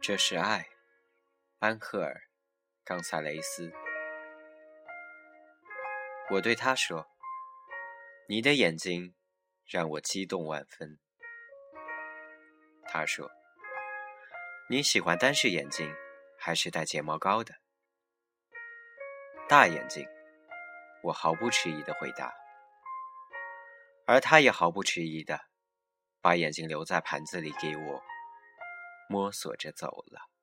这是爱，安赫尔·冈萨雷斯。我对他说：“你的眼睛让我激动万分。”他说：“你喜欢单视眼镜还是带睫毛膏的？”大眼睛，我毫不迟疑的回答。而他也毫不迟疑的把眼睛留在盘子里给我，摸索着走了。